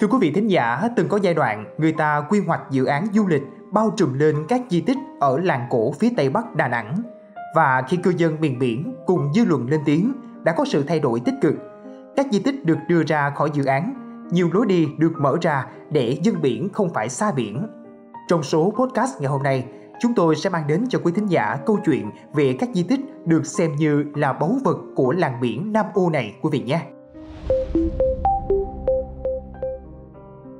Thưa quý vị thính giả, từng có giai đoạn người ta quy hoạch dự án du lịch bao trùm lên các di tích ở làng cổ phía tây bắc Đà Nẵng. Và khi cư dân miền biển cùng dư luận lên tiếng, đã có sự thay đổi tích cực. Các di tích được đưa ra khỏi dự án, nhiều lối đi được mở ra để dân biển không phải xa biển. Trong số podcast ngày hôm nay, chúng tôi sẽ mang đến cho quý thính giả câu chuyện về các di tích được xem như là báu vật của làng biển Nam Ô này quý vị nhé.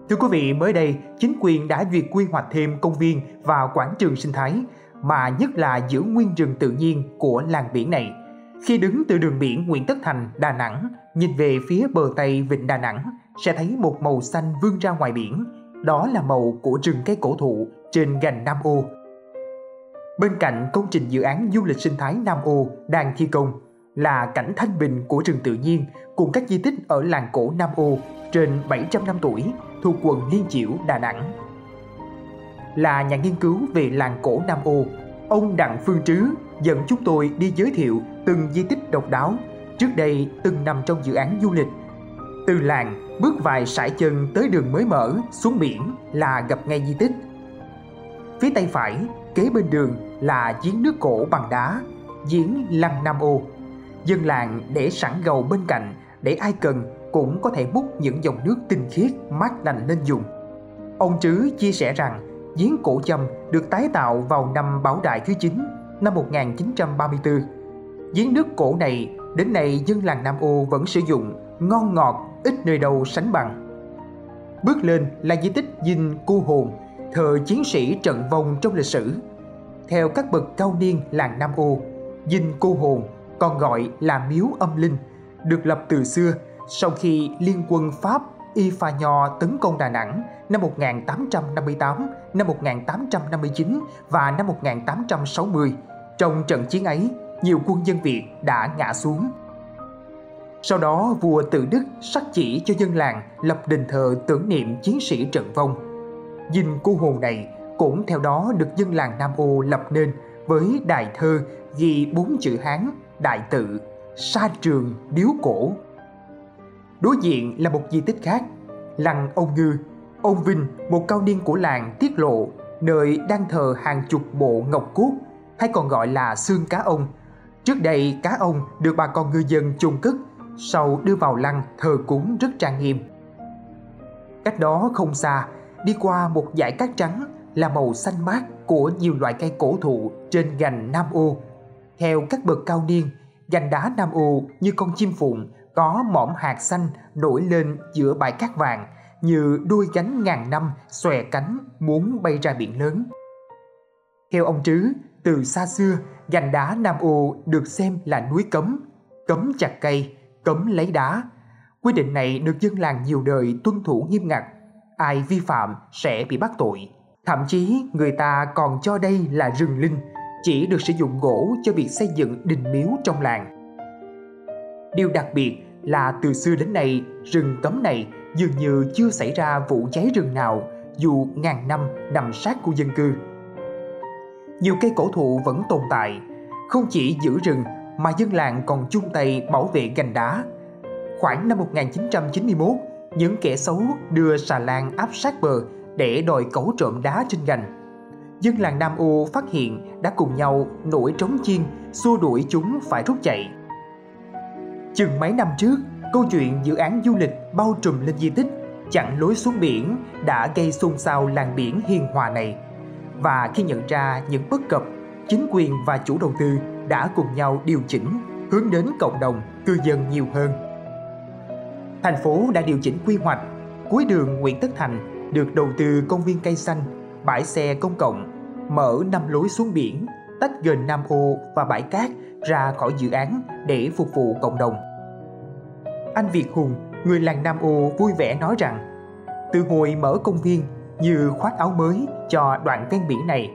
Thưa quý vị, mới đây, chính quyền đã duyệt quy hoạch thêm công viên và quảng trường sinh thái, mà nhất là giữ nguyên rừng tự nhiên của làng biển này. Khi đứng từ đường biển Nguyễn Tất Thành, Đà Nẵng, nhìn về phía bờ Tây Vịnh Đà Nẵng, sẽ thấy một màu xanh vươn ra ngoài biển. Đó là màu của rừng cây cổ thụ trên gành Nam Ô. Bên cạnh công trình dự án du lịch sinh thái Nam Ô đang thi công là cảnh thanh bình của rừng tự nhiên cùng các di tích ở làng cổ Nam Ô trên 700 năm tuổi thuộc quận Liên Chiểu, Đà Nẵng. Là nhà nghiên cứu về làng cổ Nam Ô, ông Đặng Phương Trứ dẫn chúng tôi đi giới thiệu từng di tích độc đáo trước đây từng nằm trong dự án du lịch. Từ làng bước vài sải chân tới đường mới mở xuống biển là gặp ngay di tích. Phía tay phải, kế bên đường là giếng nước cổ bằng đá, giếng Lăng Nam Ô. Dân làng để sẵn gầu bên cạnh để ai cần cũng có thể múc những dòng nước tinh khiết mát lành lên dùng. Ông Trứ chia sẻ rằng giếng cổ châm được tái tạo vào năm Bảo Đại thứ 9 năm 1934. Giếng nước cổ này đến nay dân làng Nam Ô vẫn sử dụng ngon ngọt ít nơi đâu sánh bằng. Bước lên là di tích dinh cu hồn, thờ chiến sĩ trận vong trong lịch sử. Theo các bậc cao niên làng Nam Ô, dinh cu hồn còn gọi là miếu âm linh, được lập từ xưa sau khi liên quân Pháp Y Pha Nho tấn công Đà Nẵng năm 1858, năm 1859 và năm 1860. Trong trận chiến ấy, nhiều quân dân Việt đã ngã xuống. Sau đó, vua Tự Đức sắc chỉ cho dân làng lập đền thờ tưởng niệm chiến sĩ trận vong. Dinh cô hồ này cũng theo đó được dân làng Nam Ô lập nên với đài thơ ghi bốn chữ Hán, đại tự, sa trường, điếu cổ Đối diện là một di tích khác, lăng ông Ngư. Ông Vinh, một cao niên của làng tiết lộ nơi đang thờ hàng chục bộ ngọc cốt hay còn gọi là xương cá ông. Trước đây cá ông được bà con ngư dân chôn cất, sau đưa vào lăng thờ cúng rất trang nghiêm. Cách đó không xa, đi qua một dải cát trắng là màu xanh mát của nhiều loại cây cổ thụ trên gành Nam Ô. Theo các bậc cao niên, gành đá Nam U như con chim phụng có mỏm hạt xanh nổi lên giữa bãi cát vàng như đuôi cánh ngàn năm xòe cánh muốn bay ra biển lớn. Theo ông Trứ, từ xa xưa, gành đá Nam U được xem là núi cấm, cấm chặt cây, cấm lấy đá. Quy định này được dân làng nhiều đời tuân thủ nghiêm ngặt, ai vi phạm sẽ bị bắt tội. Thậm chí người ta còn cho đây là rừng linh, chỉ được sử dụng gỗ cho việc xây dựng đình miếu trong làng. Điều đặc biệt là từ xưa đến nay rừng cấm này dường như chưa xảy ra vụ cháy rừng nào dù ngàn năm nằm sát khu dân cư. Nhiều cây cổ thụ vẫn tồn tại, không chỉ giữ rừng mà dân làng còn chung tay bảo vệ gành đá. Khoảng năm 1991, những kẻ xấu đưa xà lan áp sát bờ để đòi cẩu trộm đá trên gành. Dân làng Nam U phát hiện đã cùng nhau nổi trống chiên xua đuổi chúng phải rút chạy. Chừng mấy năm trước, câu chuyện dự án du lịch bao trùm lên di tích chặn lối xuống biển đã gây xôn xao làng biển hiền hòa này. Và khi nhận ra những bất cập, chính quyền và chủ đầu tư đã cùng nhau điều chỉnh hướng đến cộng đồng, cư dân nhiều hơn. Thành phố đã điều chỉnh quy hoạch, cuối đường Nguyễn Tất Thành được đầu tư công viên cây xanh, bãi xe công cộng, mở năm lối xuống biển, tách gần Nam Ô và bãi cát ra khỏi dự án để phục vụ cộng đồng. Anh Việt Hùng, người làng Nam Ô vui vẻ nói rằng từ hồi mở công viên như khoác áo mới cho đoạn ven biển này,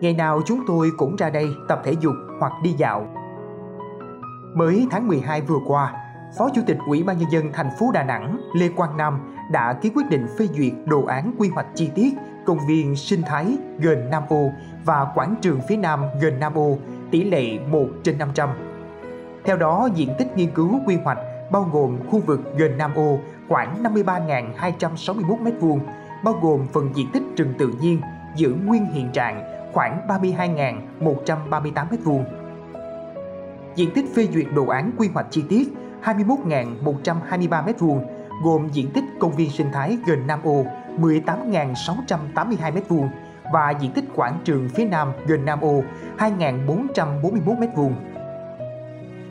ngày nào chúng tôi cũng ra đây tập thể dục hoặc đi dạo. Mới tháng 12 vừa qua, Phó Chủ tịch Ủy ban Nhân dân thành phố Đà Nẵng Lê Quang Nam đã ký quyết định phê duyệt đồ án quy hoạch chi tiết công viên sinh thái gần Nam Ô và quảng trường phía nam gần Nam Ô tỷ lệ 1 trên 500. Theo đó, diện tích nghiên cứu quy hoạch bao gồm khu vực gần Nam Ô khoảng 53.261 m2, bao gồm phần diện tích rừng tự nhiên giữ nguyên hiện trạng khoảng 32.138 m2. Diện tích phê duyệt đồ án quy hoạch chi tiết 21.123 m2, gồm diện tích công viên sinh thái gần Nam Ô 18.682 m2 và diện tích quảng trường phía Nam gần Nam Ô 2.441 m2.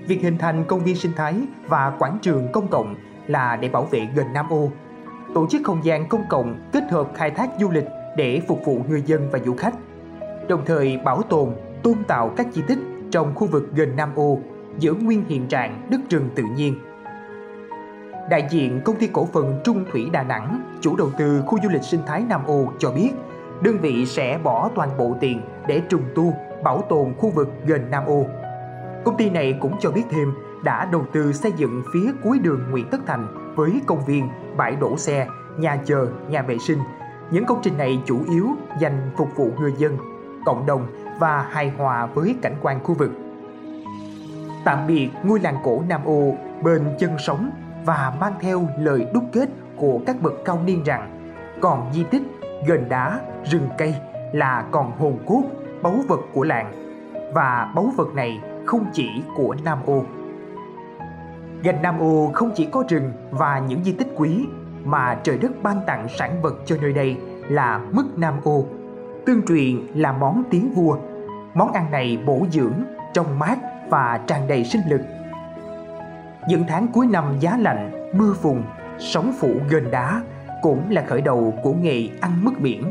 Việc hình thành công viên sinh thái và quảng trường công cộng là để bảo vệ gần Nam Ô, tổ chức không gian công cộng kết hợp khai thác du lịch để phục vụ người dân và du khách, đồng thời bảo tồn, tôn tạo các di tích trong khu vực gần Nam Ô giữ nguyên hiện trạng đất rừng tự nhiên. Đại diện công ty cổ phần Trung Thủy Đà Nẵng, chủ đầu tư khu du lịch sinh thái Nam Ô cho biết, đơn vị sẽ bỏ toàn bộ tiền để trùng tu, bảo tồn khu vực gần Nam Ô. Công ty này cũng cho biết thêm đã đầu tư xây dựng phía cuối đường Nguyễn Tất Thành với công viên, bãi đổ xe, nhà chờ, nhà vệ sinh. Những công trình này chủ yếu dành phục vụ người dân, cộng đồng và hài hòa với cảnh quan khu vực. Tạm biệt ngôi làng cổ Nam Ô bên chân sống và mang theo lời đúc kết của các bậc cao niên rằng còn di tích, gần đá, rừng cây là còn hồn cốt, báu vật của làng. Và báu vật này không chỉ của Nam Ô. Gành Nam Ô không chỉ có rừng và những di tích quý mà trời đất ban tặng sản vật cho nơi đây là mứt Nam Ô. Tương truyền là món tiếng vua. Món ăn này bổ dưỡng, trong mát và tràn đầy sinh lực. Những tháng cuối năm giá lạnh, mưa phùn, sóng phủ gần đá cũng là khởi đầu của nghề ăn mứt biển.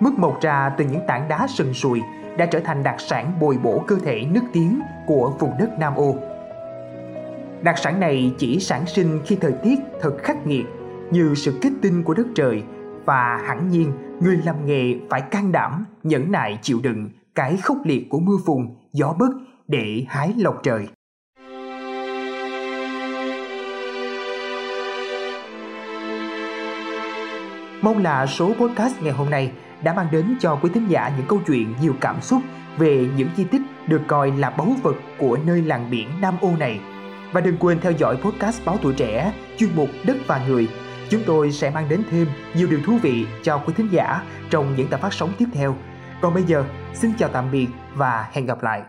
Mứt mọc ra từ những tảng đá sần sùi đã trở thành đặc sản bồi bổ cơ thể nước tiếng của vùng đất Nam Ô. Đặc sản này chỉ sản sinh khi thời tiết thật khắc nghiệt như sự kết tinh của đất trời và hẳn nhiên người làm nghề phải can đảm, nhẫn nại chịu đựng cái khốc liệt của mưa phùn, gió bấc để hái lộc trời. Mong là số podcast ngày hôm nay đã mang đến cho quý thính giả những câu chuyện nhiều cảm xúc về những di tích được coi là báu vật của nơi làng biển Nam Ô này. Và đừng quên theo dõi podcast Báo Tuổi Trẻ, chuyên mục Đất và Người. Chúng tôi sẽ mang đến thêm nhiều điều thú vị cho quý thính giả trong những tập phát sóng tiếp theo. Còn bây giờ, xin chào tạm biệt và hẹn gặp lại.